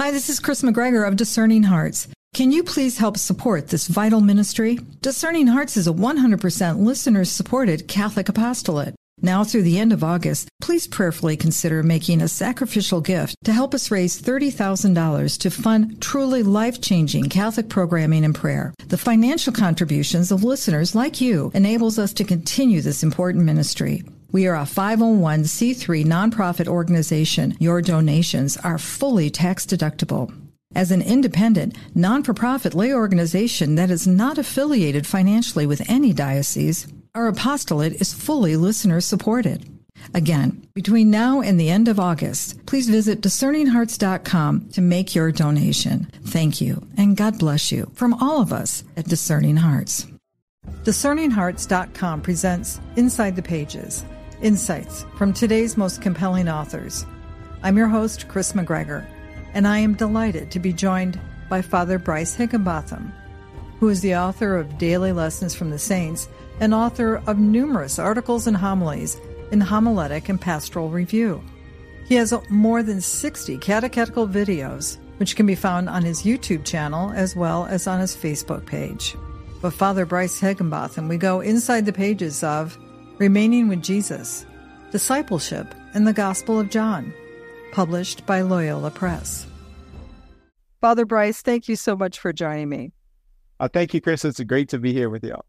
Hi, this is Kris McGregor of Discerning Hearts. Can you please help support this vital ministry? Discerning Hearts is a 100% listener supported Catholic apostolate. Now through the end of August, please prayerfully consider making a sacrificial gift to help us raise $30,000 to fund truly life-changing Catholic programming and prayer. The financial contributions of listeners like you enables us to continue this important ministry. We are a 501c3 nonprofit organization. Your donations are fully tax deductible. As an independent, non for profit lay organization that is not affiliated financially with any diocese, our apostolate is fully listener supported. Again, between now and the end of August, please visit discerninghearts.com to make your donation. Thank you, and God bless you from all of us at Discerning Hearts. DiscerningHearts.com presents Inside the Pages Insights from today's most compelling authors. I'm your host, Kris McGregor, and I am delighted to be joined by Father Brice Higginbotham, who is the author of Daily Lessons from the Saints and author of numerous articles and homilies in Homiletic and Pastoral Review. He has more than 60 catechetical videos, which can be found on his YouTube channel as well as on his Facebook page. With Father Brice Higginbotham, we go inside the pages of Remaining with Jesus, Discipleship in the Gospel of John, published by Loyola Press. Father Brice, thank you so much for joining me. Uh, thank you, Kris. It's great to be here with you. All.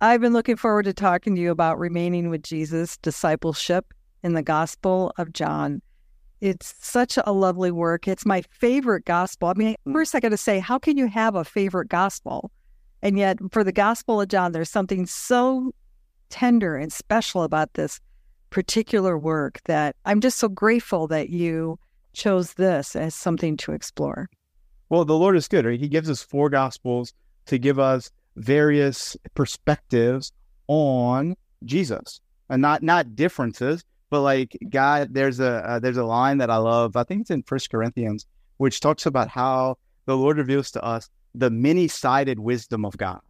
I've been looking forward to talking to you about remaining with Jesus, discipleship in the Gospel of John. It's such a lovely work. It's my favorite gospel. I mean, first I got to say, how can you have a favorite gospel? And yet, for the Gospel of John, there's something so tender and special about this particular work that I'm just so grateful that you chose this as something to explore. Well, the Lord is good, right? He gives us four gospels to give us various perspectives on Jesus and not not differences, but like God, there's a uh, there's a line that I love. I think it's in First Corinthians, which talks about how the Lord reveals to us the many sided wisdom of God.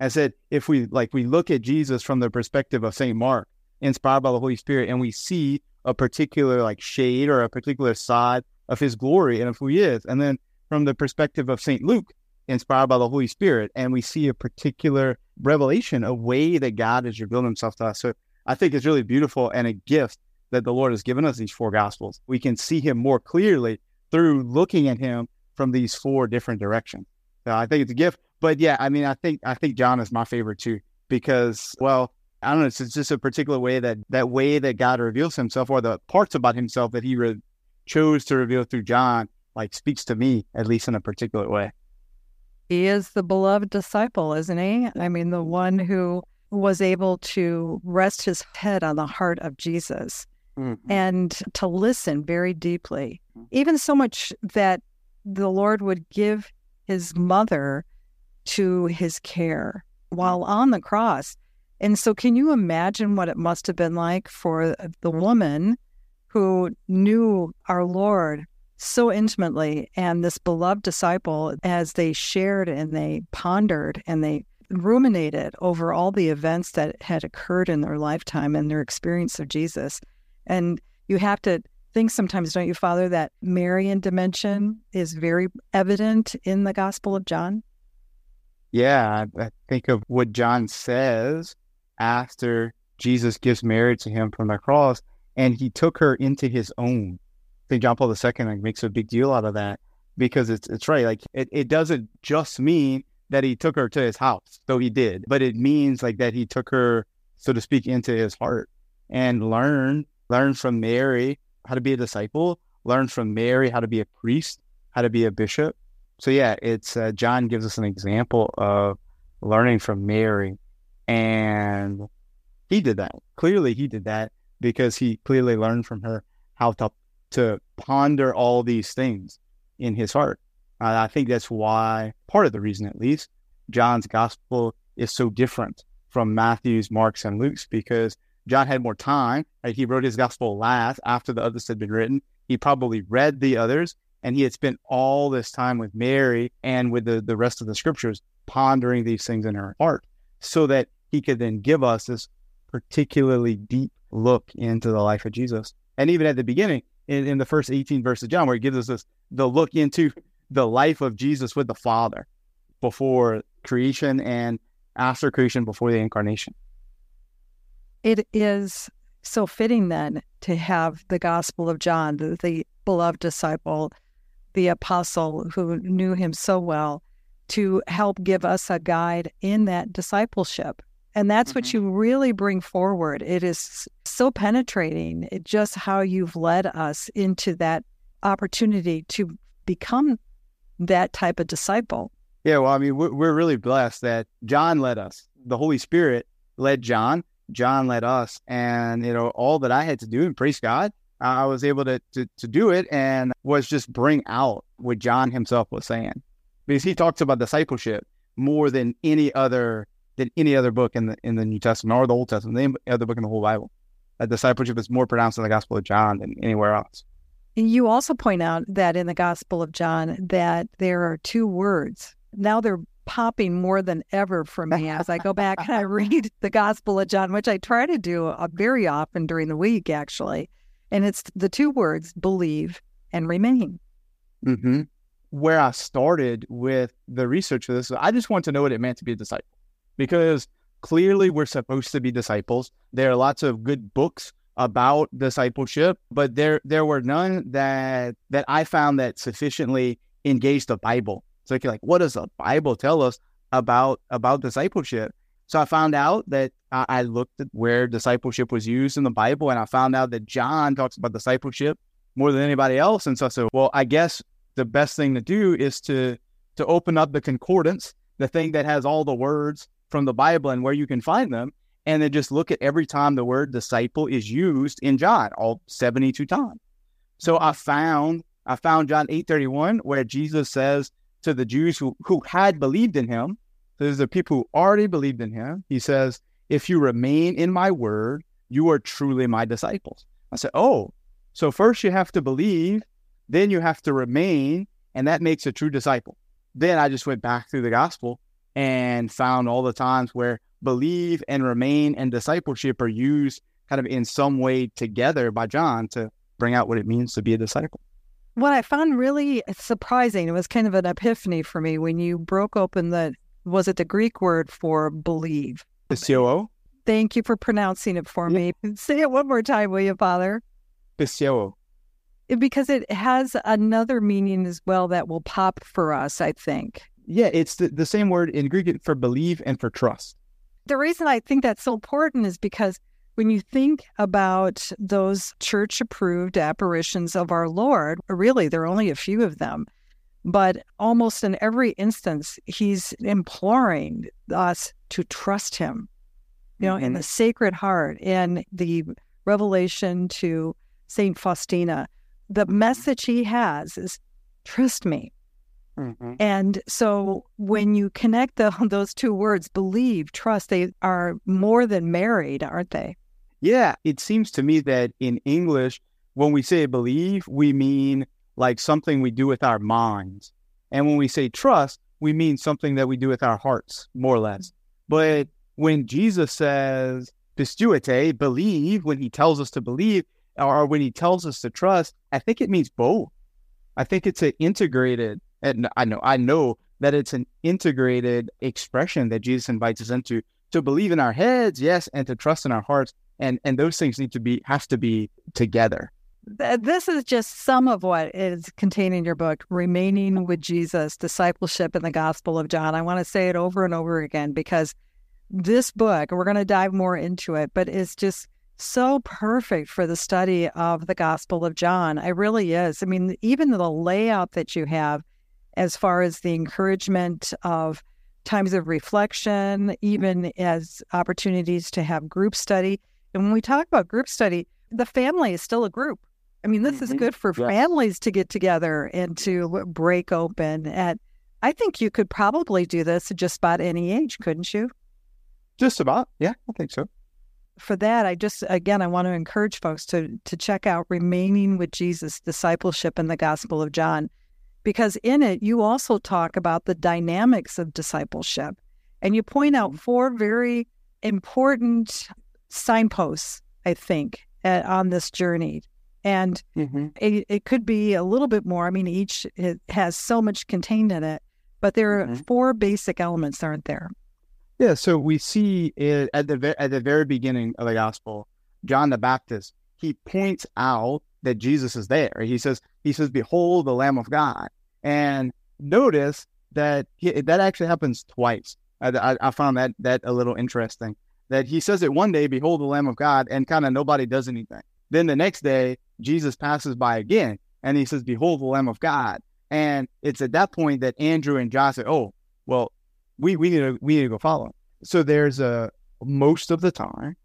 I said, if we like, we look at Jesus from the perspective of St. Mark, inspired by the Holy Spirit, and we see a particular like shade or a particular side of his glory and of who he is. And then from the perspective of St. Luke, inspired by the Holy Spirit, and we see a particular revelation, a way that God has revealed himself to us. So I think it's really beautiful and a gift that the Lord has given us these four gospels. We can see him more clearly through looking at him from these four different directions. So I think it's a gift. But yeah, I mean, I think I think John is my favorite too because, well, I don't know, it's, just a particular way that that way that God reveals Himself, or the parts about Himself that He re- chose to reveal through John, like speaks to me at least in a particular way. He is the beloved disciple, isn't he? I mean, the one who was able to rest his head on the heart of Jesus mm-hmm. and to listen very deeply, even so much that the Lord would give his mother to his care while on the cross. And so, can you imagine what it must have been like for the woman who knew our Lord so intimately and this beloved disciple as they shared and they pondered and they ruminated over all the events that had occurred in their lifetime and their experience of Jesus? And you have to think sometimes, don't you, Father, that Marian dimension is very evident in the Gospel of John? Yeah, I think of what John says after Jesus gives Mary to him from the cross, and he took her into his own. Think John Paul II makes a big deal out of that because it's it's right. Like it, it doesn't just mean that he took her to his house, though he did, but it means like that he took her, so to speak, into his heart and learned learned from Mary how to be a disciple, learn from Mary how to be a priest, how to be a bishop, so yeah, it's uh, John gives us an example of learning from Mary, and he did that. Clearly, he did that because he clearly learned from her how to to ponder all these things in his heart. I think that's why part of the reason, at least, John's gospel is so different from Matthew's, Mark's, and Luke's because John had more time. Right? He wrote his gospel last after the others had been written. He probably read the others and he had spent all this time with Mary and with the, the rest of the scriptures pondering these things in her heart so that he could then give us this particularly deep look into the life of Jesus. And even at the beginning, in, in the first 18 verses of John, where he gives us this the look into the life of Jesus with the Father before creation and after creation, before the incarnation. It is so fitting then to have the Gospel of John, the, the beloved disciple, the apostle who knew him so well, to help give us a guide in that discipleship. And that's mm-hmm. what you really bring forward. It is so penetrating, it just how you've led us into that opportunity to become that type of disciple. Yeah, well, I mean, we're really blessed that John led us. The Holy Spirit led John. John led us, and you know, all that I had to do, and praise God, I was able to, to to do it, and was just bring out what John himself was saying, because he talks about discipleship more than any other than any other book in the in the New Testament or the Old Testament, any other book in the whole Bible. That discipleship is more pronounced in the Gospel of John than anywhere else. You also point out that in the Gospel of John that there are two words. Now they're popping more than ever for me as I go back and I read the Gospel of John, which I try to do uh, very often during the week, actually. And it's the two words believe and remain. Mm-hmm. Where I started with the research for this, I just want to know what it meant to be a disciple because clearly we're supposed to be disciples. There are lots of good books about discipleship, but there there were none that that I found that sufficiently engaged the Bible. So like, what does the Bible tell us about about discipleship? So I found out that I, I looked at where discipleship was used in the Bible, and I found out that John talks about discipleship more than anybody else. And so I said, well, I guess the best thing to do is to to open up the concordance, the thing that has all the words from the Bible and where you can find them, and then just look at every time the word disciple is used in John, all 72 times. So mm-hmm. I found I found John 8:31 where Jesus says to the Jews who, who had believed in him, so there's the people who already believed in him. He says, If you remain in my word, you are truly my disciples. I said, Oh, so first you have to believe, then you have to remain, and that makes a true disciple. Then I just went back through the gospel and found all the times where believe and remain and discipleship are used kind of in some way together by John to bring out what it means to be a disciple. What I found really surprising, it was kind of an epiphany for me when you broke open the, was it the Greek word for believe? Pisteuo. Thank you for pronouncing it for yeah. me. Say it one more time, will you, Father? Pisteuo. Because it has another meaning as well that will pop for us, I think. Yeah, it's the, the same word in Greek for believe and for trust. The reason I think that's so important is because when you think about those church approved apparitions of our Lord, really, there are only a few of them, but almost in every instance, he's imploring us to trust him, you know, mm-hmm. in the Sacred Heart and the revelation to St. Faustina. The message he has is trust me. Mm-hmm. And so when you connect the, those two words, believe, trust, they are more than married, aren't they? Yeah. It seems to me that in English, when we say believe, we mean like something we do with our minds. And when we say trust, we mean something that we do with our hearts, more or less. But when Jesus says pisteuete, believe, when he tells us to believe, or when he tells us to trust, I think it means both. I think it's an integrated and I know I know that it's an integrated expression that Jesus invites us into to believe in our heads, yes, and to trust in our hearts, and and those things need to be have to be together. This is just some of what is contained in your book, Remaining with Jesus, Discipleship in the Gospel of John. I want to say it over and over again because this book, we're going to dive more into it, but it's just so perfect for the study of the Gospel of John. It really is. I mean, even the layout that you have as far as the encouragement of times of reflection, even as opportunities to have group study. And when we talk about group study, the family is still a group. I mean, this mm-hmm. is good for families to get together and to break open. And I think you could probably do this at just about any age, couldn't you? Just about. Yeah, I think so. For that, I just again I want to encourage folks to to check out Remaining with Jesus, Discipleship in the Gospel of John because in it you also talk about the dynamics of discipleship and you point out four very important signposts i think on this journey And mm-hmm. it, it could be a little bit more. I mean, each has so much contained in it, but there are mm-hmm. four basic elements, aren't there? Yeah. So we see it at the at the very beginning of the gospel, John the Baptist. He points out that Jesus is there. He says, he says, "Behold, the Lamb of God." And notice that he, that actually happens twice. I, I, I, found that that a little interesting. That he says it one day, "Behold, the Lamb of God," and kind of nobody does anything. Then the next day, Jesus passes by again, and he says, "Behold, the Lamb of God." And it's at that point that Andrew and John say, "Oh, well, we we need to we need to go follow him." So there's a most of the time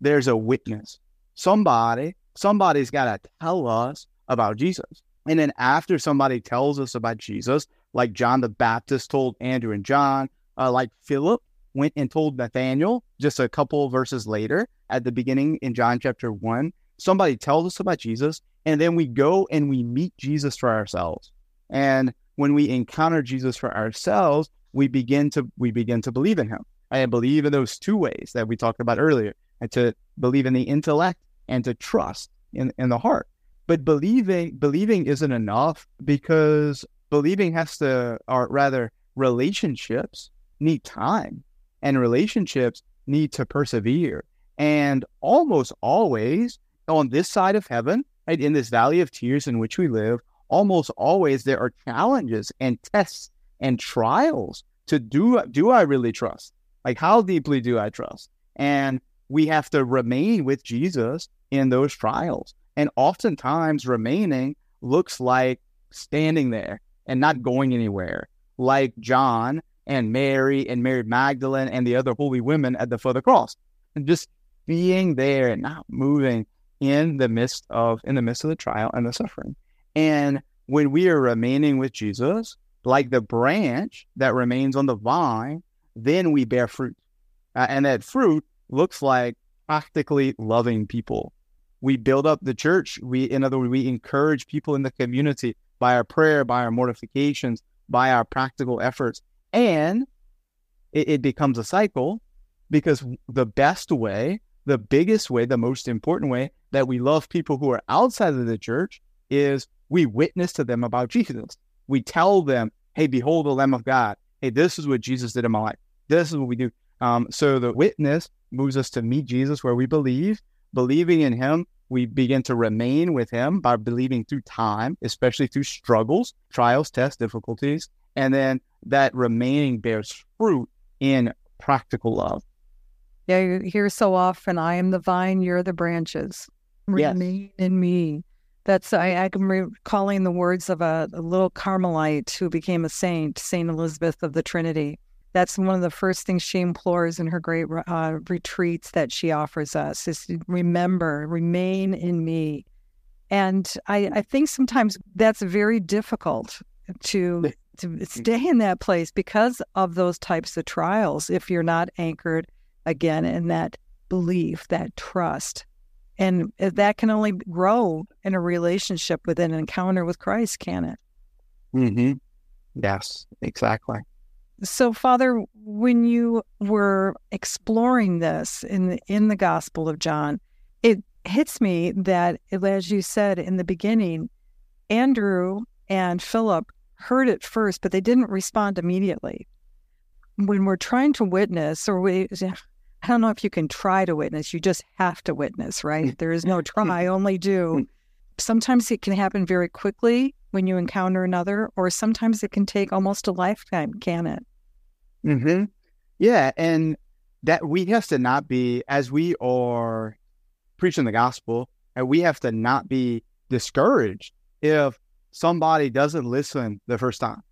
there's a witness. Somebody somebody's got to tell us about Jesus. And then after somebody tells us about Jesus, like John the Baptist told Andrew and John, uh, like Philip went and told Nathaniel just a couple verses later at the beginning in John chapter one, somebody tells us about Jesus, and then we go and we meet Jesus for ourselves. And when we encounter Jesus for ourselves, we begin to we begin to believe in him. I believe in those two ways that we talked about earlier, and to believe in the intellect and to trust in, in the heart. But believing believing isn't enough because believing has to, or rather, relationships need time, and relationships need to persevere. And almost always on this side of heaven, right, in this valley of tears in which we live, almost always there are challenges and tests and trials to do do I really trust? Like how deeply do I trust? And we have to remain with Jesus in those trials. And oftentimes remaining looks like standing there and not going anywhere, like John and Mary and Mary Magdalene and the other holy women at the foot of the cross. And just being there and not moving in the midst of in the midst of the trial and the suffering. And when we are remaining with Jesus, like the branch that remains on the vine, then we bear fruit. Uh, and that fruit looks like practically loving people. We build up the church. We, in other words, we encourage people in the community by our prayer, by our mortifications, by our practical efforts. And it, it becomes a cycle because the best way, the biggest way, the most important way that we love people who are outside of the church is we witness to them about Jesus. We tell them, hey, behold the Lamb of God. Hey, this is what Jesus did in my life. This is what we do. Um, so the witness moves us to meet Jesus where we believe. Believing in him, we begin to remain with him by believing through time, especially through struggles, trials, tests, difficulties. And then that remaining bears fruit in practical love. Yeah, you hear so often, I am the vine, you're the branches. Remain yes. in me. That's I, I'm recalling the words of a, a little Carmelite who became a saint, Saint Elizabeth of the Trinity. That's one of the first things she implores in her great uh, retreats that she offers us is to remember, remain in me. And I, I think sometimes that's very difficult to to stay in that place because of those types of trials if you're not anchored again in that belief, that trust. And that can only grow in a relationship with an encounter with Christ, can it? Mm-hmm. Yes, exactly. So, Father, when you were exploring this in the, in the Gospel of John, it hits me that, as you said in the beginning, Andrew and Philip heard it first, but they didn't respond immediately. When we're trying to witness, or we, I don't know if you can try to witness, you just have to witness, right? There is no try, only do. Sometimes it can happen very quickly when you encounter another, or sometimes it can take almost a lifetime, can it? Mm-hmm. Yeah. And that we have to not be, as we are preaching the gospel, and we have to not be discouraged if somebody doesn't listen the first time.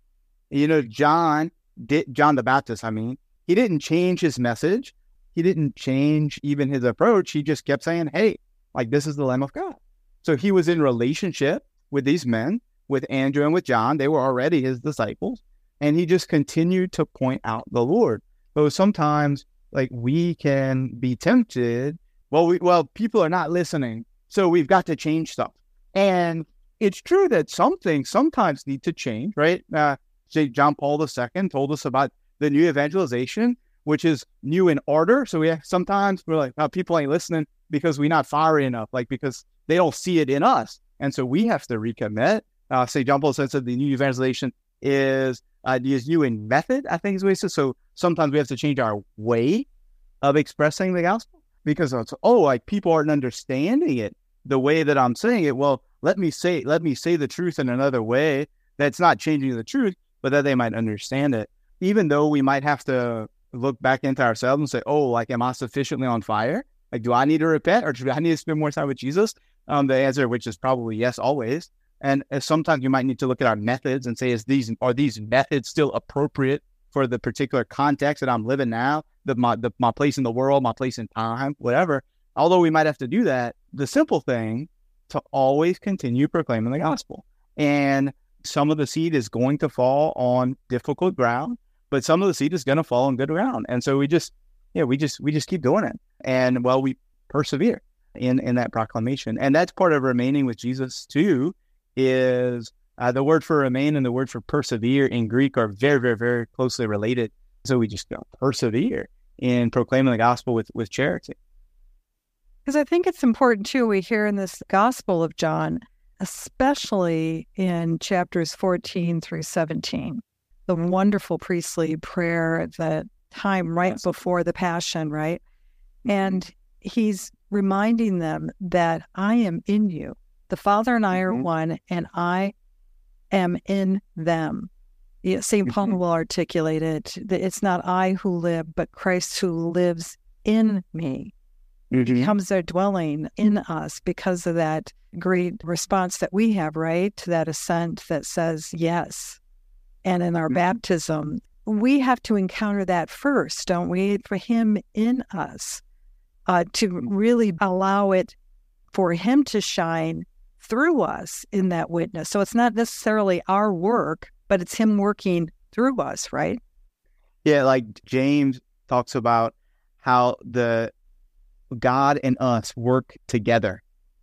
You know, John did John the Baptist, I mean, he didn't change his message. He didn't change even his approach. He just kept saying, Hey, like this is the Lamb of God. So he was in relationship with these men with Andrew and with John. They were already his disciples. And he just continued to point out the Lord. But sometimes, like, we can be tempted. Well, we, well, people are not listening. So we've got to change stuff. And it's true that some things sometimes need to change, right? Uh, say John Paul II told us about the new evangelization, which is new in order. So we sometimes we're like, oh, people ain't listening because we're not fiery enough, like because they don't see it in us. And so we have to recommit. Uh, St. John Paul says that the new evangelization is uh, is new in method, I think is what he. So sometimes we have to change our way of expressing the gospel because it's, oh, like people aren't understanding it the way that I'm saying it. Well, let me say let me say the truth in another way that's not changing the truth, but that they might understand it. Even though we might have to look back into ourselves and say, oh, like, am I sufficiently on fire? Like, do I need to repent or do I need to spend more time with Jesus? Um, the answer, which is probably yes, always. And uh, sometimes you might need to look at our methods and say, is these are these methods still appropriate for the particular context that I'm living now, the my the, my place in the world, my place in time, whatever. Although we might have to do that, the simple thing to always continue proclaiming the gospel. And some of the seed is going to fall on difficult ground, but some of the seed is going to fall on good ground. And so we just, yeah, we just we just keep doing it, and well, we persevere in in that proclamation, and that's part of remaining with Jesus too. Is uh, the word for remain and the word for persevere in Greek are very, very, very closely related. So we just persevere in proclaiming the gospel with with charity. Because I think it's important too. We hear in this Gospel of John, especially in chapters 14 through 17, the wonderful priestly prayer, at the time right before the Passion, right? Mm-hmm. And he's reminding them that I am in you. The Father and I are mm-hmm. one, and I am in them. Yeah, St. Paul mm-hmm. will articulate it that it's not I who live, but Christ who lives in me. Mm-hmm. becomes their dwelling in us because of that great response that we have, right? To that assent that says yes. And in our mm-hmm. baptism, we have to encounter that first, don't we? For Him in us, uh, to really allow it for Him to shine through us in that witness. So it's not necessarily our work, but it's Him working through us, right? Yeah, like James talks about how the God and us work together.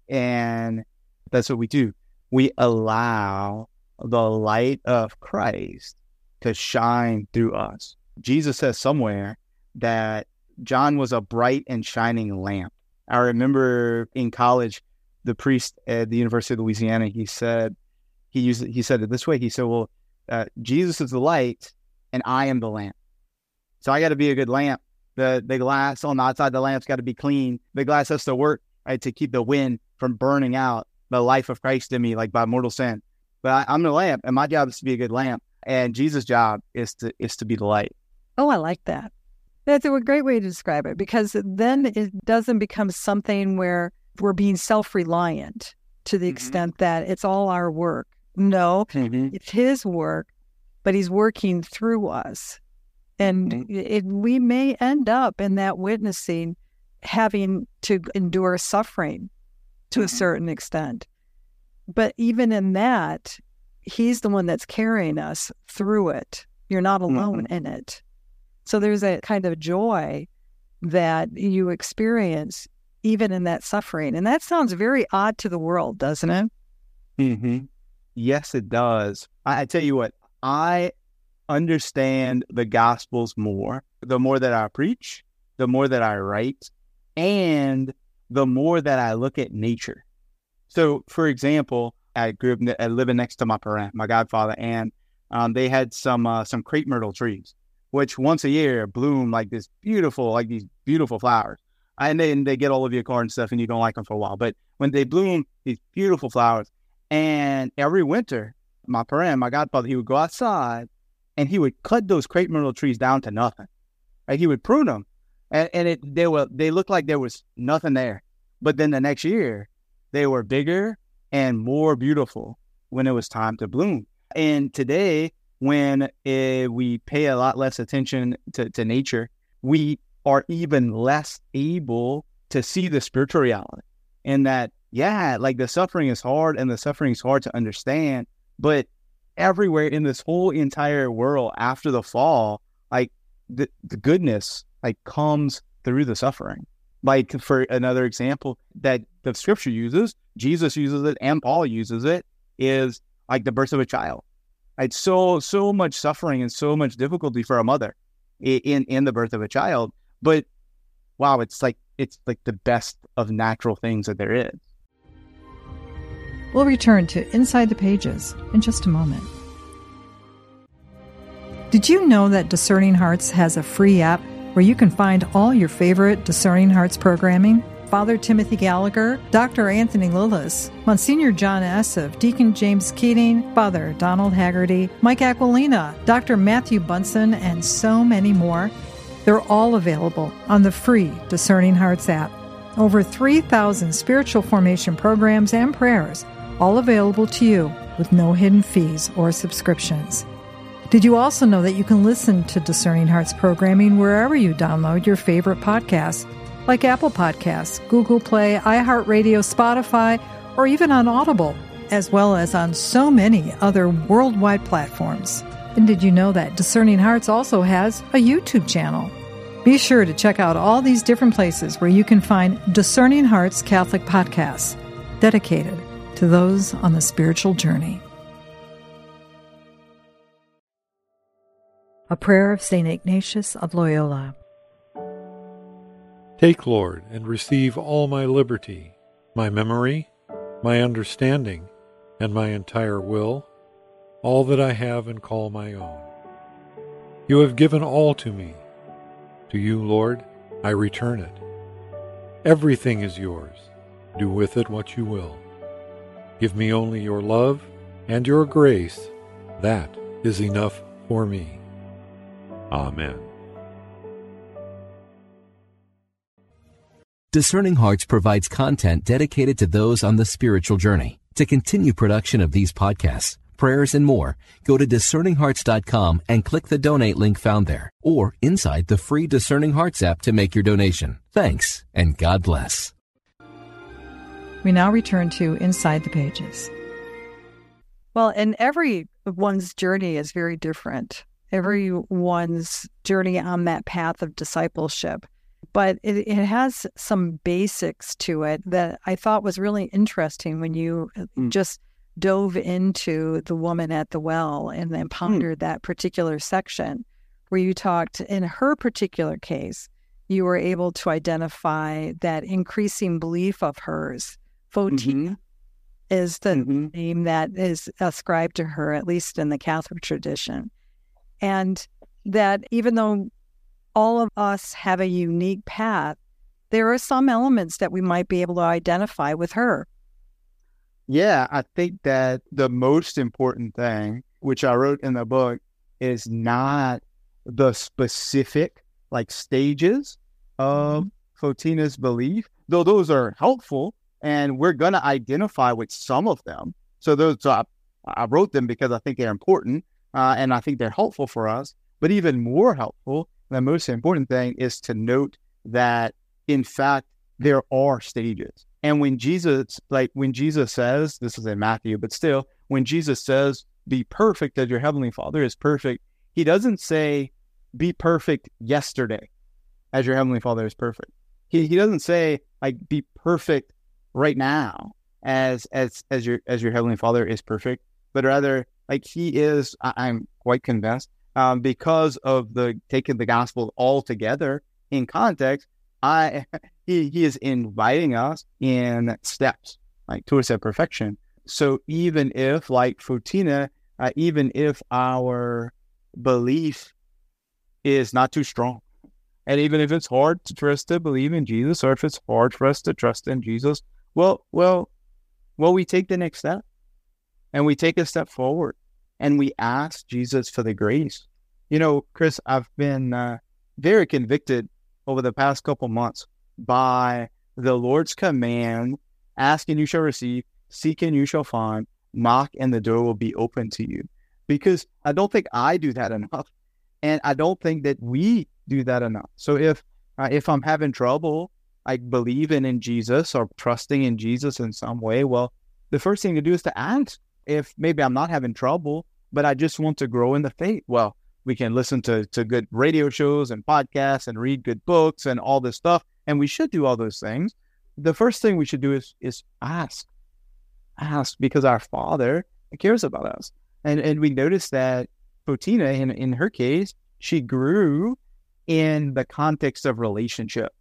And that's what we do. We allow the light of Christ to shine through us. Jesus says somewhere that John was a bright and shining lamp. I remember in college, the priest at the University of Louisiana, he said, he used he said it this way. He said, "Well, uh, Jesus is the light, and I am the lamp. So I got to be a good lamp. The the glass on the outside the lamp's got to be clean. The glass has to work right to keep the wind from burning out the life of Christ in me, like by mortal sin. But I, I'm the lamp, and my job is to be a good lamp and Jesus' job is to is to be the light. Oh, I like that. That's a great way to describe it because then it doesn't become something where we're being self reliant to the mm-hmm. extent that it's all our work. No, mm-hmm. it's His work, but He's working through us. And it, we may end up in that witnessing having to endure suffering to a mm-hmm. certain extent. But even in that, he's the one that's carrying us through it. You're not alone mm-hmm. in it. So there's a kind of joy that you experience even in that suffering. And that sounds very odd to the world, doesn't it? Mm-hmm. Yes, it does. I, I tell you what, I understand the Gospels more the more that I preach, the more that I write, and the more that I look at nature. So, for example, I grew up uh, living next to my parent, my godfather, and um, they had some uh, some crepe myrtle trees, which once a year bloom like this beautiful, like these beautiful flowers. And then they get all of your car and stuff, and you don't like them for a while. But when they bloom, these beautiful flowers, and every winter, my parent, my godfather, he would go outside and he would cut those crepe myrtle trees down to nothing. Like he would prune them, and, and it they were they looked like there was nothing there. But then the next year, they were bigger and more beautiful when it was time to bloom. And today, when uh, we pay a lot less attention to, to nature, we are even less able to see the spiritual reality. And that, yeah, like the suffering is hard and the suffering is hard to understand, but everywhere in this whole entire world after the fall, like the, the goodness like comes through the suffering. Like for another example that the scripture uses, Jesus uses it, and Paul uses it, is like the birth of a child. It's so so much suffering and so much difficulty for a mother in in the birth of a child. But wow, it's like it's like the best of natural things that there is. We'll return to Inside the Pages in just a moment. Did you know that Discerning Hearts has a free app where you can find all your favorite Discerning Hearts programming? Father Timothy Gallagher, Dr. Anthony Lilles, Monsignor John Esseff, Deacon James Keating, Father Donald Haggerty, Mike Aquilina, Dr. Matthew Bunson, and so many more. They're all available on the free Discerning Hearts app. Over 3,000 spiritual formation programs and prayers, all available to you with no hidden fees or subscriptions. Did you also know that you can listen to Discerning Hearts programming wherever you download your favorite podcasts, like Apple Podcasts, Google Play, iHeartRadio, Spotify, or even on Audible, as well as on so many other worldwide platforms? And did you know that Discerning Hearts also has a YouTube channel? Be sure to check out all these different places where you can find Discerning Hearts Catholic podcasts dedicated to those on the spiritual journey. A prayer of St. Ignatius of Loyola. Take, Lord, and receive all my liberty, my memory, my understanding, and my entire will, all that I have and call my own. You have given all to me to you, Lord, I return it. Everything is yours. Do with it what you will. Give me only your love and your grace. That is enough for me. Amen. Discerning Hearts provides content dedicated to those on the spiritual journey. To continue production of these podcasts, prayers, and more, go to discerninghearts.com and click the donate link found there or inside the free Discerning Hearts app to make your donation. Thanks and God bless. We now return to Inside the Pages. Well, and everyone's journey is very different. Everyone's journey on that path of discipleship. But it, it has some basics to it that I thought was really interesting when you mm. just dove into the woman at the well and then hmm. pondered mm. that particular section where you talked in her particular case, you were able to identify that increasing belief of hers, Photina. Mm-hmm. Is the mm-hmm. name that is ascribed to her, at least in the Catholic tradition. And that even though all of us have a unique path, there are some elements that we might be able to identify with her. Yeah, I think that the most important thing, which I wrote in the book, is not the specific like stages of mm-hmm. Photina's belief, though those are helpful and we're going to identify with some of them. So those I, I, wrote them because I think they're important uh, and I think they're helpful for us. But even more helpful, the most important thing is to note that in fact there are stages. And when Jesus, like when Jesus says, this is in Matthew, but still, when Jesus says, be perfect as your heavenly Father is perfect, he doesn't say, be perfect yesterday as your heavenly Father is perfect. He, he doesn't say, like, be perfect right now as as as your as your heavenly Father is perfect, but rather like he is. I, am quite convinced um, because of the taking the gospel all together in context. I he, he is inviting us in steps, like towards that perfection. So even if, like Photina, uh, even if our belief is not too strong, and even if it's hard for us to believe in Jesus, or if it's hard for us to trust in Jesus, well, well, well, we take the next step, and we take a step forward, and we ask Jesus for the grace. You know, Kris, I've been uh, very convicted over the past couple months by the Lord's command ask and you shall receive, seek and you shall find, knock and the door will be open to you. Because I don't think I do that enough. And I don't think that we do that enough. So if uh, if I'm having trouble, like believing in Jesus or trusting in Jesus in some way, well, the first thing to do is to ask if maybe I'm not having trouble, but I just want to grow in the faith. Well, we can listen to, to good radio shows and podcasts and read good books and all this stuff and we should do all those things. The first thing we should do is is ask, ask because our Father cares about us, and and we notice that Photina, in in her case, she grew in the context of relationship.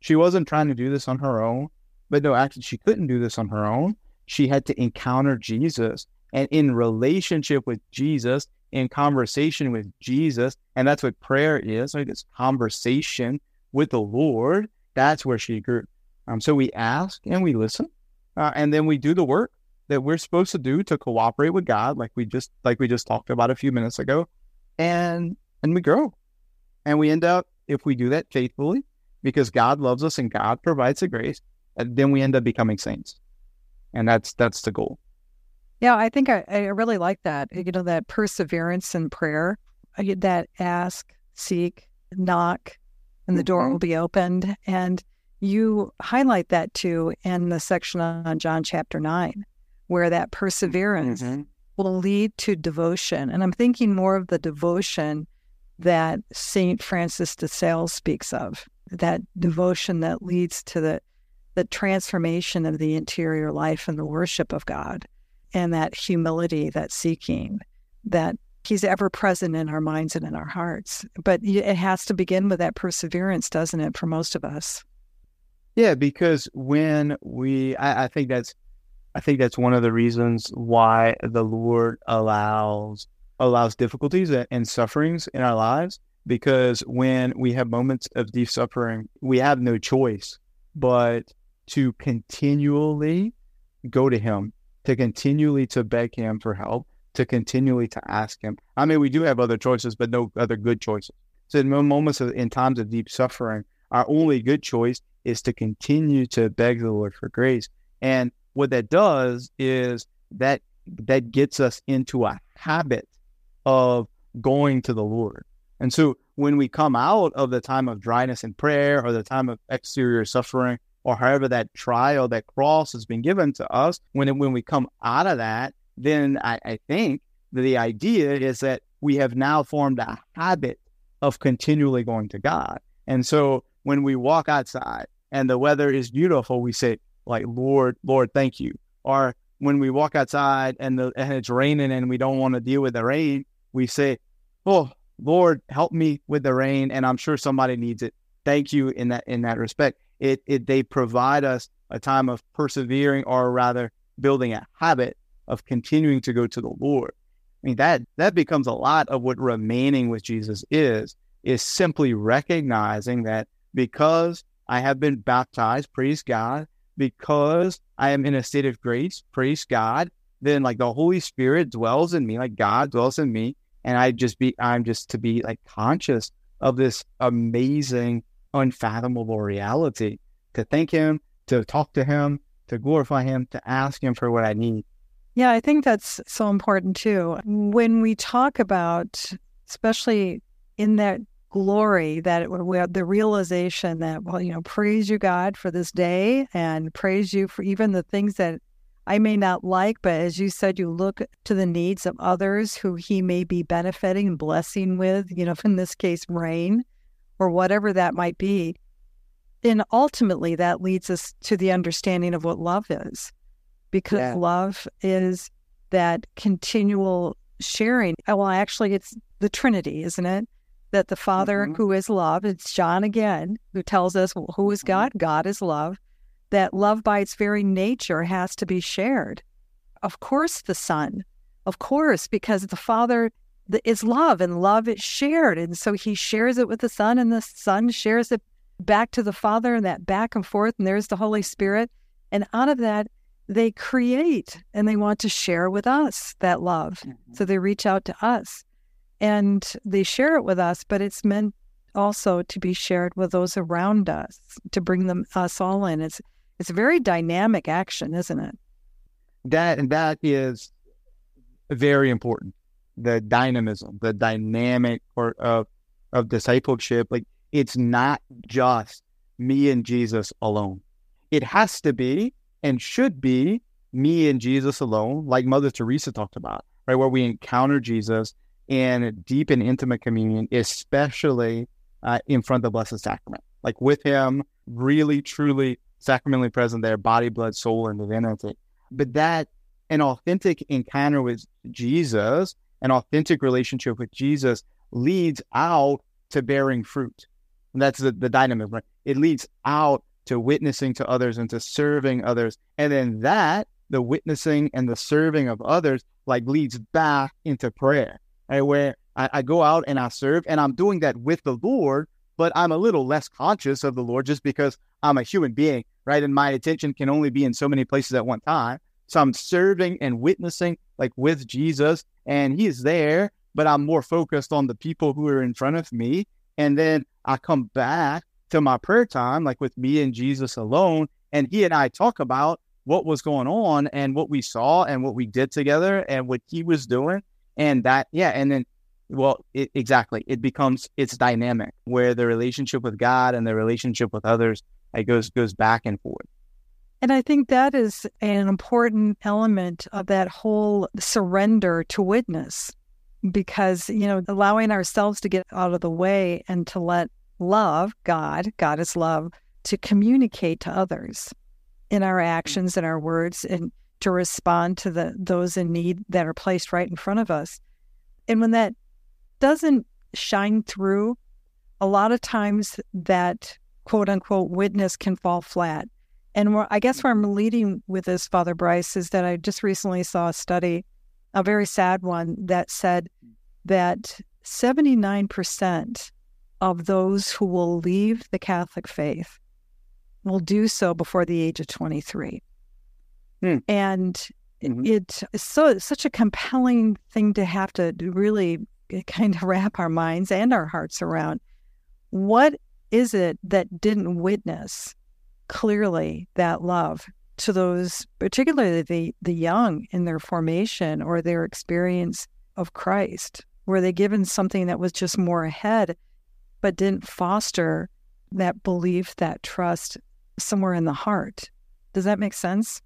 She wasn't trying to do this on her own, but no, actually, she couldn't do this on her own. she had to encounter Jesus and in relationship with Jesus, in conversation with Jesus. And that's what prayer is like It's conversation with the Lord. That's where she grew. Um, so we ask and we listen, uh, and then we do the work that we're supposed to do to cooperate with God, like we just like we just talked about a few minutes ago, and and we grow, and we end up if we do that faithfully, because God loves us and God provides the grace, and then we end up becoming saints, and that's that's the goal. Yeah, I think I, I really like that. You know, that perseverance in prayer, that ask, seek, knock, and the door mm-hmm. will be opened. And you highlight that too in the section on John chapter 9, where that perseverance mm-hmm. will lead to devotion. And I'm thinking more of the devotion that St. Francis de Sales speaks of, that devotion that leads to the, the transformation of the interior life and the worship of God and that humility, that seeking, that He's ever present in our minds and in our hearts. But it has to begin with that perseverance, doesn't it, for most of us? Yeah, because when we, I, I think that's, I think that's one of the reasons why the Lord allows allows difficulties and sufferings in our lives. Because when we have moments of deep suffering, we have no choice but to continually go to Him to continually to beg him for help, to continually to ask him. I mean, we do have other choices, but no other good choices. So in moments of, in times of deep suffering, our only good choice is to continue to beg the Lord for grace. And what that does is that that gets us into a habit of going to the Lord. And so when we come out of the time of dryness in prayer or the time of exterior suffering, or however that trial, that cross has been given to us, when when we come out of that, then I, I think the idea is that we have now formed a habit of continually going to God. And so when we walk outside and the weather is beautiful, we say, like, Lord, Lord, thank you. Or when we walk outside and the and it's raining and we don't want to deal with the rain, we say, Oh, Lord, help me with the rain. And I'm sure somebody needs it. Thank you in that in that respect it, it they provide us a time of persevering or rather building a habit of continuing to go to the Lord. I mean that that becomes a lot of what remaining with Jesus is is simply recognizing that because I have been baptized, praise God, because I am in a state of grace, praise God, then like the Holy Spirit dwells in me, like God dwells in me, and I just be I'm just to be like conscious of this amazing unfathomable reality to thank him, to talk to him, to glorify him, to ask him for what I need. Yeah, I think that's so important too. When we talk about, especially in that glory, that the realization that, well, you know, praise you, God, for this day and praise you for even the things that I may not like, but as you said, you look to the needs of others who he may be benefiting and blessing with, you know, in this case, rain or whatever that might be, then ultimately that leads us to the understanding of what love is. Because yeah. love is that continual sharing. Uh, well, actually, it's the Trinity, isn't it? That the Father mm-hmm. who is love, it's John again who tells us who is mm-hmm. God? God is love. That love by its very nature has to be shared. Of course, the Son, of course, because the Father is love and love is shared. And so he shares it with the Son, and the Son shares it back to the Father, and that back and forth. And there's the Holy Spirit. And out of that, they create and they want to share with us that love. Mm-hmm. So they reach out to us and they share it with us, but it's meant also to be shared with those around us to bring them us all in. It's it's a very dynamic action, isn't it? That and that is very important the dynamism, the dynamic part of of discipleship. Like it's not just me and Jesus alone. It has to be and should be me and Jesus alone, like Mother Teresa talked about, right? Where we encounter Jesus in deep and intimate communion, especially uh, in front of the Blessed Sacrament, like with Him, really, truly sacramentally present there, body, blood, soul, and divinity. But that an authentic encounter with Jesus an authentic relationship with Jesus leads out to bearing fruit. And that's the, the dynamism, right? It leads out to witnessing to others and to serving others. And then that the witnessing and the serving of others like leads back into prayer, right? Where I, I go out and I serve, and I'm doing that with the Lord, but I'm a little less conscious of the Lord just because I'm a human being, right? And my attention can only be in so many places at one time. So I'm serving and witnessing like with Jesus, and He is there, but I'm more focused on the people who are in front of me. And then I come back to my prayer time, like with me and Jesus alone, and He and I talk about what was going on and what we saw and what we did together and what He was doing. And that, yeah. And then well, it, exactly. It becomes it's dynamic where the relationship with God and the relationship with others it goes goes back and forth. And I think that is an important element of that whole surrender to witness because, you know, allowing ourselves to get out of the way and to let love, God, God is love, to communicate to others in our actions and our words and to respond to the those in need that are placed right in front of us. And when that doesn't shine through, a lot of times that quote unquote witness can fall flat. And where, I guess where I'm leading with this, Father Brice, is that I just recently saw a study, a very sad one, that said that 79% of those who will leave the Catholic faith will do so before the age of 23. Hmm. And mm-hmm. it is so such a compelling thing to have to really kind of wrap our minds and our hearts around. What is it that didn't witness clearly that love to those, particularly the, the young in their formation or their experience of Christ? Were they given something that was just more ahead, but didn't foster that belief, that trust somewhere in the heart? Does that make sense?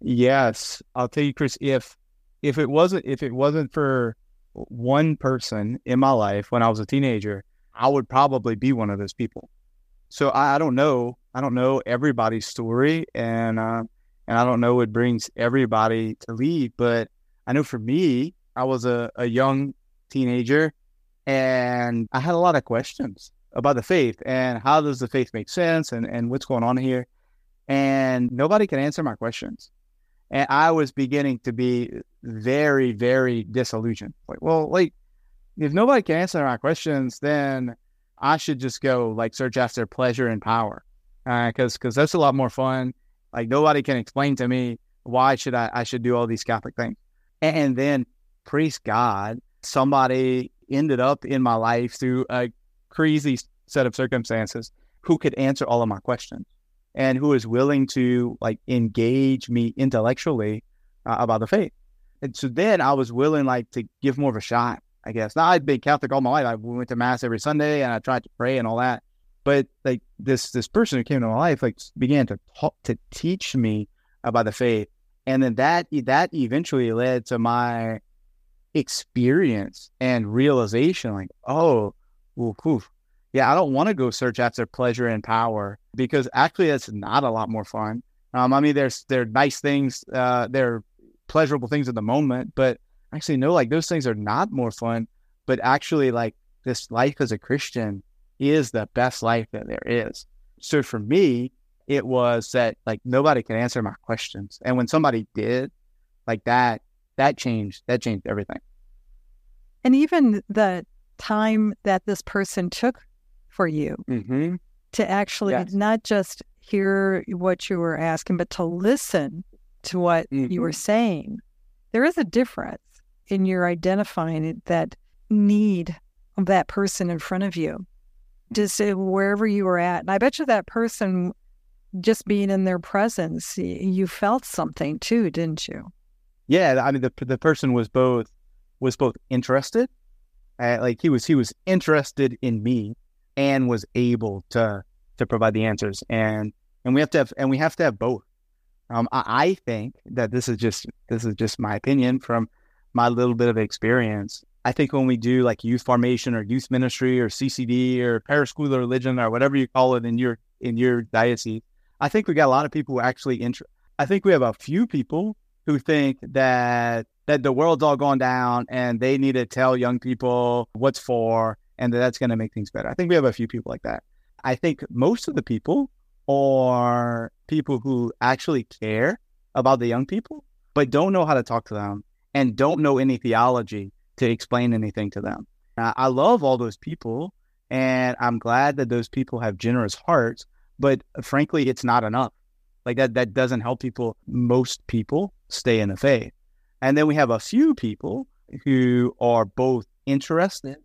Yes, I'll tell you, Kris. If if it wasn't if it wasn't for one person in my life when I was a teenager, I would probably be one of those people. So I, I don't know. I don't know everybody's story, and uh, and I don't know what brings everybody to leave. But I know for me, I was a, a young teenager, and I had a lot of questions about the faith and how does the faith make sense and, and what's going on here. And nobody can answer my questions. And I was beginning to be very, very disillusioned. Like, well, like, if nobody can answer my questions, then I should just go like search after pleasure and power, because uh, because that's a lot more fun. Like nobody can explain to me why should I I should do all these Catholic things, and then praise God, somebody ended up in my life through a crazy set of circumstances who could answer all of my questions and who is willing to like engage me intellectually uh, about the faith. And so then I was willing like to give more of a shot, I guess. Now I've been Catholic all my life. I went to mass every Sunday and I tried to pray and all that. But like this this person who came into my life like began to talk to teach me about the faith. And then that that eventually led to my experience and realization like, oh, ooh, ooh, yeah, I don't want to go search after pleasure and power because actually that's not a lot more fun. Um, I mean, there's there are nice things, uh, there are pleasurable things at the moment, but actually no, like those things are not more fun. But actually, like this life as a Christian is the best life that there is. So for me, it was that like nobody can answer my questions, and when somebody did, like that, that changed. That changed everything. And even the time that this person took for you mm-hmm. to actually yes. not just hear what you were asking, but to listen to what mm-hmm. you were mm-hmm. saying. There is a difference in your identifying that need of that person in front of you. Just wherever you were at. And I bet you that person, just being in their presence, you felt something too, didn't you? Yeah, I mean the the person was both was both interested, uh, like he was he was interested in me, and was able to to provide the answers. And and we have to have and we have to have both. Um, I, I think that this is just this is just my opinion from my little bit of experience. I think when we do like youth formation or youth ministry or CCD or parish school of religion or whatever you call it in your in your diocese, I think we got a lot of people who actually int- I think we have a few people who think that that the world's all gone down and they need to tell young people what's for and that that's going to make things better. I think we have a few people like that. I think most of the people are people who actually care about the young people, but don't know how to talk to them and don't know any theology to explain anything to them. I, love all those people and I'm glad that those people have generous hearts, but frankly, it's not enough. Like that, that doesn't help people, most people stay in the faith. And then we have a few people who are both interested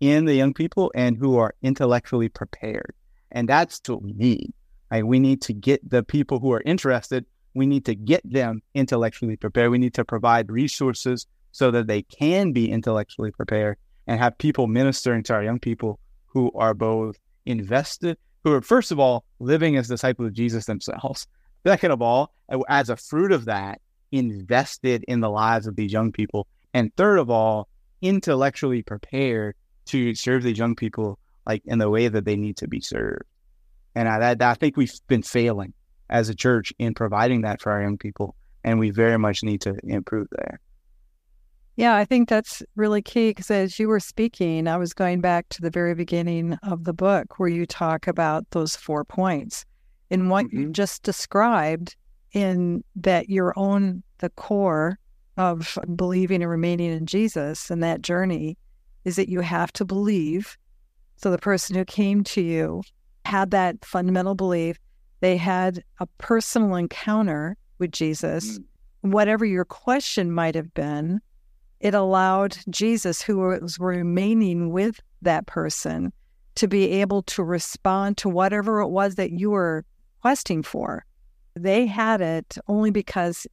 in the young people and who are intellectually prepared. And that's what we need. Like we need to get the people who are interested, we need to get them intellectually prepared. We need to provide resources so that they can be intellectually prepared and have people ministering to our young people who are both invested, who are, first of all, living as disciples of Jesus themselves. Second of all, as a fruit of that, invested in the lives of these young people. And third of all, intellectually prepared to serve these young people like in the way that they need to be served. And I, I think we've been failing as a church in providing that for our young people, and we very much need to improve there. Yeah, I think that's really key because as you were speaking, I was going back to the very beginning of the book where you talk about those four points. And what mm-hmm. you just described in that your own the core of believing and remaining in Jesus and that journey is that you have to believe. So the person who came to you had that fundamental belief. They had a personal encounter with Jesus. Mm. Whatever your question might have been, it allowed Jesus, who was remaining with that person, to be able to respond to whatever it was that you were questing for. They had it only because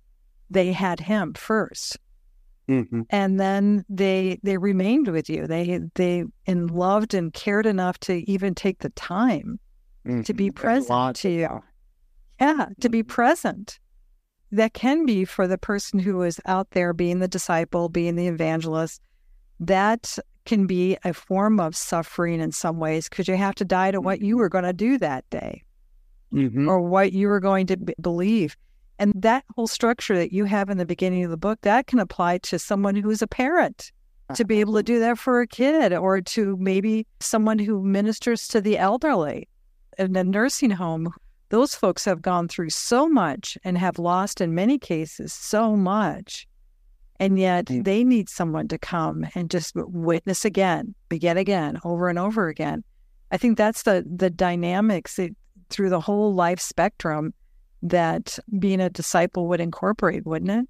they had him 1st mm-hmm. and then they they remained with you. They they and loved and cared enough to even take the time mm-hmm. to be present to you. Yeah, to be mm-hmm. present. That can be for the person who is out there being the disciple, being the evangelist. That can be a form of suffering in some ways because you have to die to what you were going to do that day mm-hmm. or what you were going to b- believe. And that whole structure that you have in the beginning of the book, that can apply to someone who's a parent to be able to do that for a kid or to maybe someone who ministers to the elderly in a nursing home. Those folks have gone through so much and have lost, in many cases, so much. And yet mm. they need someone to come and just witness again, begin again, over and over again. I think that's the the dynamics it, through the whole life spectrum that being a disciple would incorporate, wouldn't it?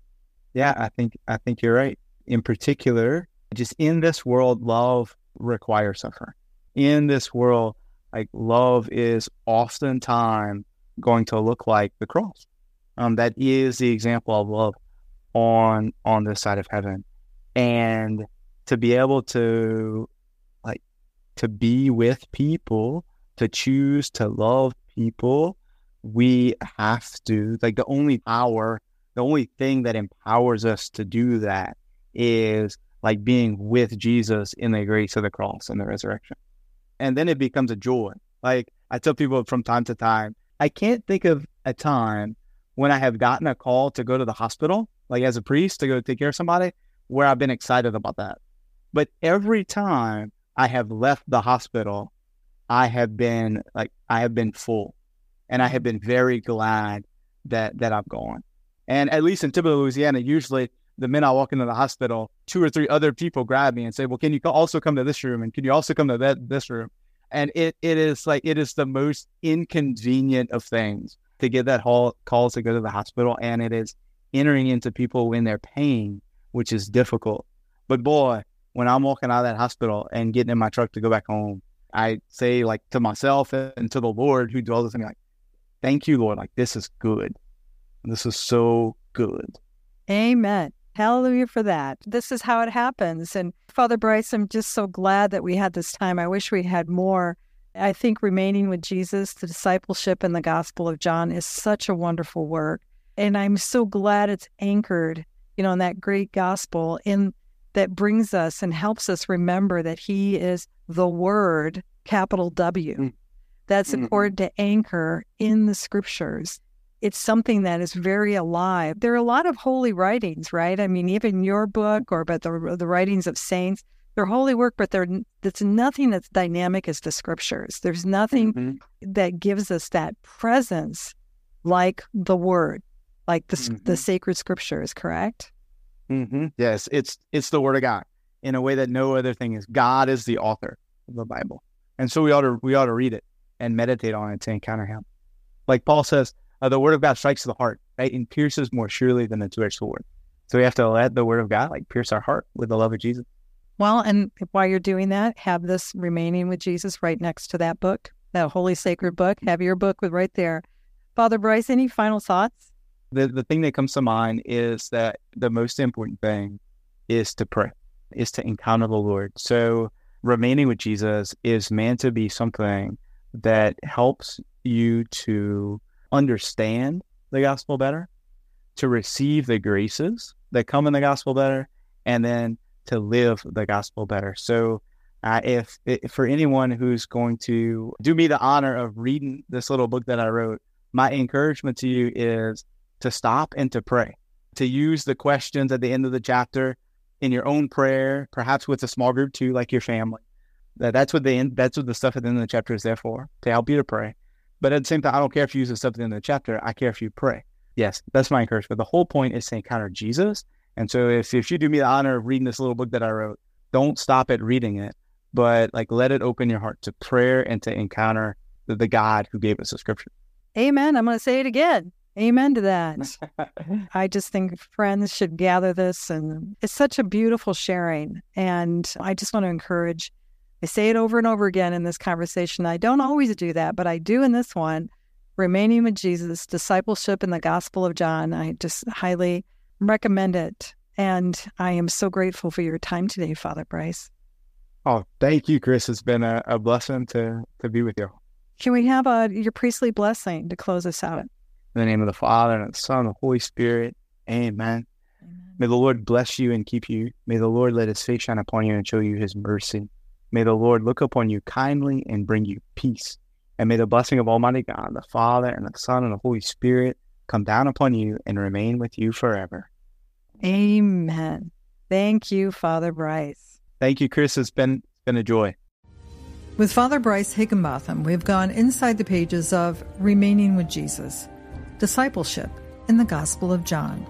Yeah, I think I think you're right. In particular, just in this world, love requires suffering. In this world, like love is oftentimes going to look like the cross. Um, that is the example of love on on this side of heaven, and to be able to like to be with people, to choose to love people we have to like the only power the only thing that empowers us to do that is like being with jesus in the grace of the cross and the resurrection and then it becomes a joy like i tell people from time to time i can't think of a time when i have gotten a call to go to the hospital like as a priest to go take care of somebody where i've been excited about that but every time i have left the hospital i have been like i have been full and I have been very glad that that I've gone. And at least in Thibodaux, Louisiana, usually the minute I walk into the hospital, two or three other people grab me and say, "Well, can you also come to this room? And can you also come to that this room?" And it it is like it is the most inconvenient of things to get that call call to go to the hospital, and it is entering into people when they're paying, which is difficult. But boy, when I'm walking out of that hospital and getting in my truck to go back home, I say like to myself and to the Lord who dwells in me, like, Thank you, Lord. Like, this is good. This is so good. Amen. Hallelujah for that. This is how it happens. And Father Brice, I'm just so glad that we had this time. I wish we had more. I think remaining with Jesus, the discipleship and the Gospel of John is such a wonderful work. And I'm so glad it's anchored, you know, in that great gospel in that brings us and helps us remember that he is the word, capital W. Mm that's mm-hmm. important to anchor in the scriptures. It's something that is very alive. There are a lot of holy writings, right? I mean, even your book or but the the writings of saints, they're holy work, but they're it's nothing that's dynamic as the scriptures. There's nothing mm-hmm. that gives us that presence like the word. like the, mm-hmm. the sacred scriptures, correct? Mm-hmm. Yes, it's it's the word of God in a way that no other thing is. God is the author of the Bible, and so we ought to we ought to read it and meditate on it to encounter Him. Like Paul says, uh, the word of God strikes the heart, right, and pierces more surely than a two-edged sword. So we have to let the word of God like pierce our heart with the love of Jesus. Well, and while you're doing that, have this remaining with Jesus right next to that book, that holy sacred book. Have your book with right there. Father Brice, any final thoughts? The the thing that comes to mind is that the most important thing is to pray, is to encounter the Lord. So remaining with Jesus is meant to be something that helps you to understand the gospel better, to receive the graces that come in the gospel better, and then to live the gospel better. So, uh, if, if, for anyone who's going to do me the honor of reading this little book that I wrote, my encouragement to you is to stop and to pray, to use the questions at the end of the chapter in your own prayer, perhaps with a small group too, like your family. That that's what the end, that's what the stuff at the end of the chapter is there for, to help you to pray. But at the same time, I don't care if you use the stuff at the end of the chapter. I care if you pray. Yes, that's my encouragement. But The whole point is to encounter Jesus and so if, if you do me the honor of reading this little book that I wrote, don't stop at reading it, but like let it open your heart to prayer and to encounter the, the God who gave us the scripture. Amen. I'm going to say it again. Amen to that. I just think friends should gather this, and it's such a beautiful sharing. And I just want to encourage, I say it over and over again in this conversation. I don't always do that, but I do in this one remaining with Jesus, discipleship in the Gospel of John. I just highly recommend it. And I am so grateful for your time today, Father Brice. Oh, thank you, Kris. It's been a, a blessing to, to be with you. Can we have a, uh, your priestly blessing to close us out? In the name of the Father, and the Son, and the Holy Spirit. Amen. Amen. May the Lord bless you and keep you. May the Lord let his face shine upon you and show you his mercy. May the Lord look upon you kindly and bring you peace. And may the blessing of Almighty God, the Father, and the Son, and the Holy Spirit come down upon you and remain with you forever. Amen. Thank you, Father Brice. Thank you, Kris. It's been been a joy. With Father Brice Higginbotham, we've gone inside the pages of Remaining with Jesus, Discipleship in the Gospel of John.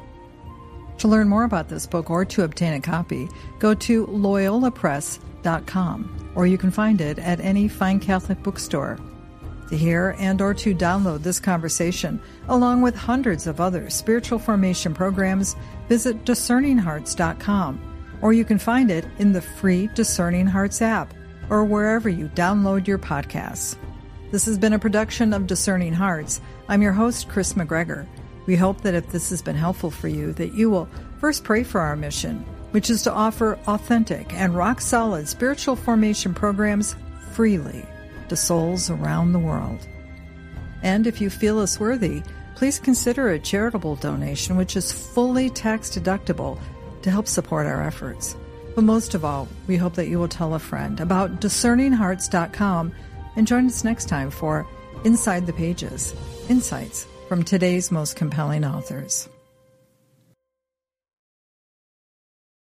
To learn more about this book or to obtain a copy, go to loyolapress.com or you can find it at any fine Catholic bookstore. To hear and or to download this conversation, along with hundreds of other spiritual formation programs, visit discerninghearts.com, or you can find it in the free Discerning Hearts app or wherever you download your podcasts. This has been a production of Discerning Hearts. I'm your host, Kris McGregor. We hope that if this has been helpful for you, that you will first pray for our mission, which is to offer authentic and rock solid spiritual formation programs freely to souls around the world. And if you feel us worthy, please consider a charitable donation, which is fully tax deductible to help support our efforts. But most of all, we hope that you will tell a friend about discerninghearts.com and join us next time for Inside the Pages Insights from today's most compelling authors.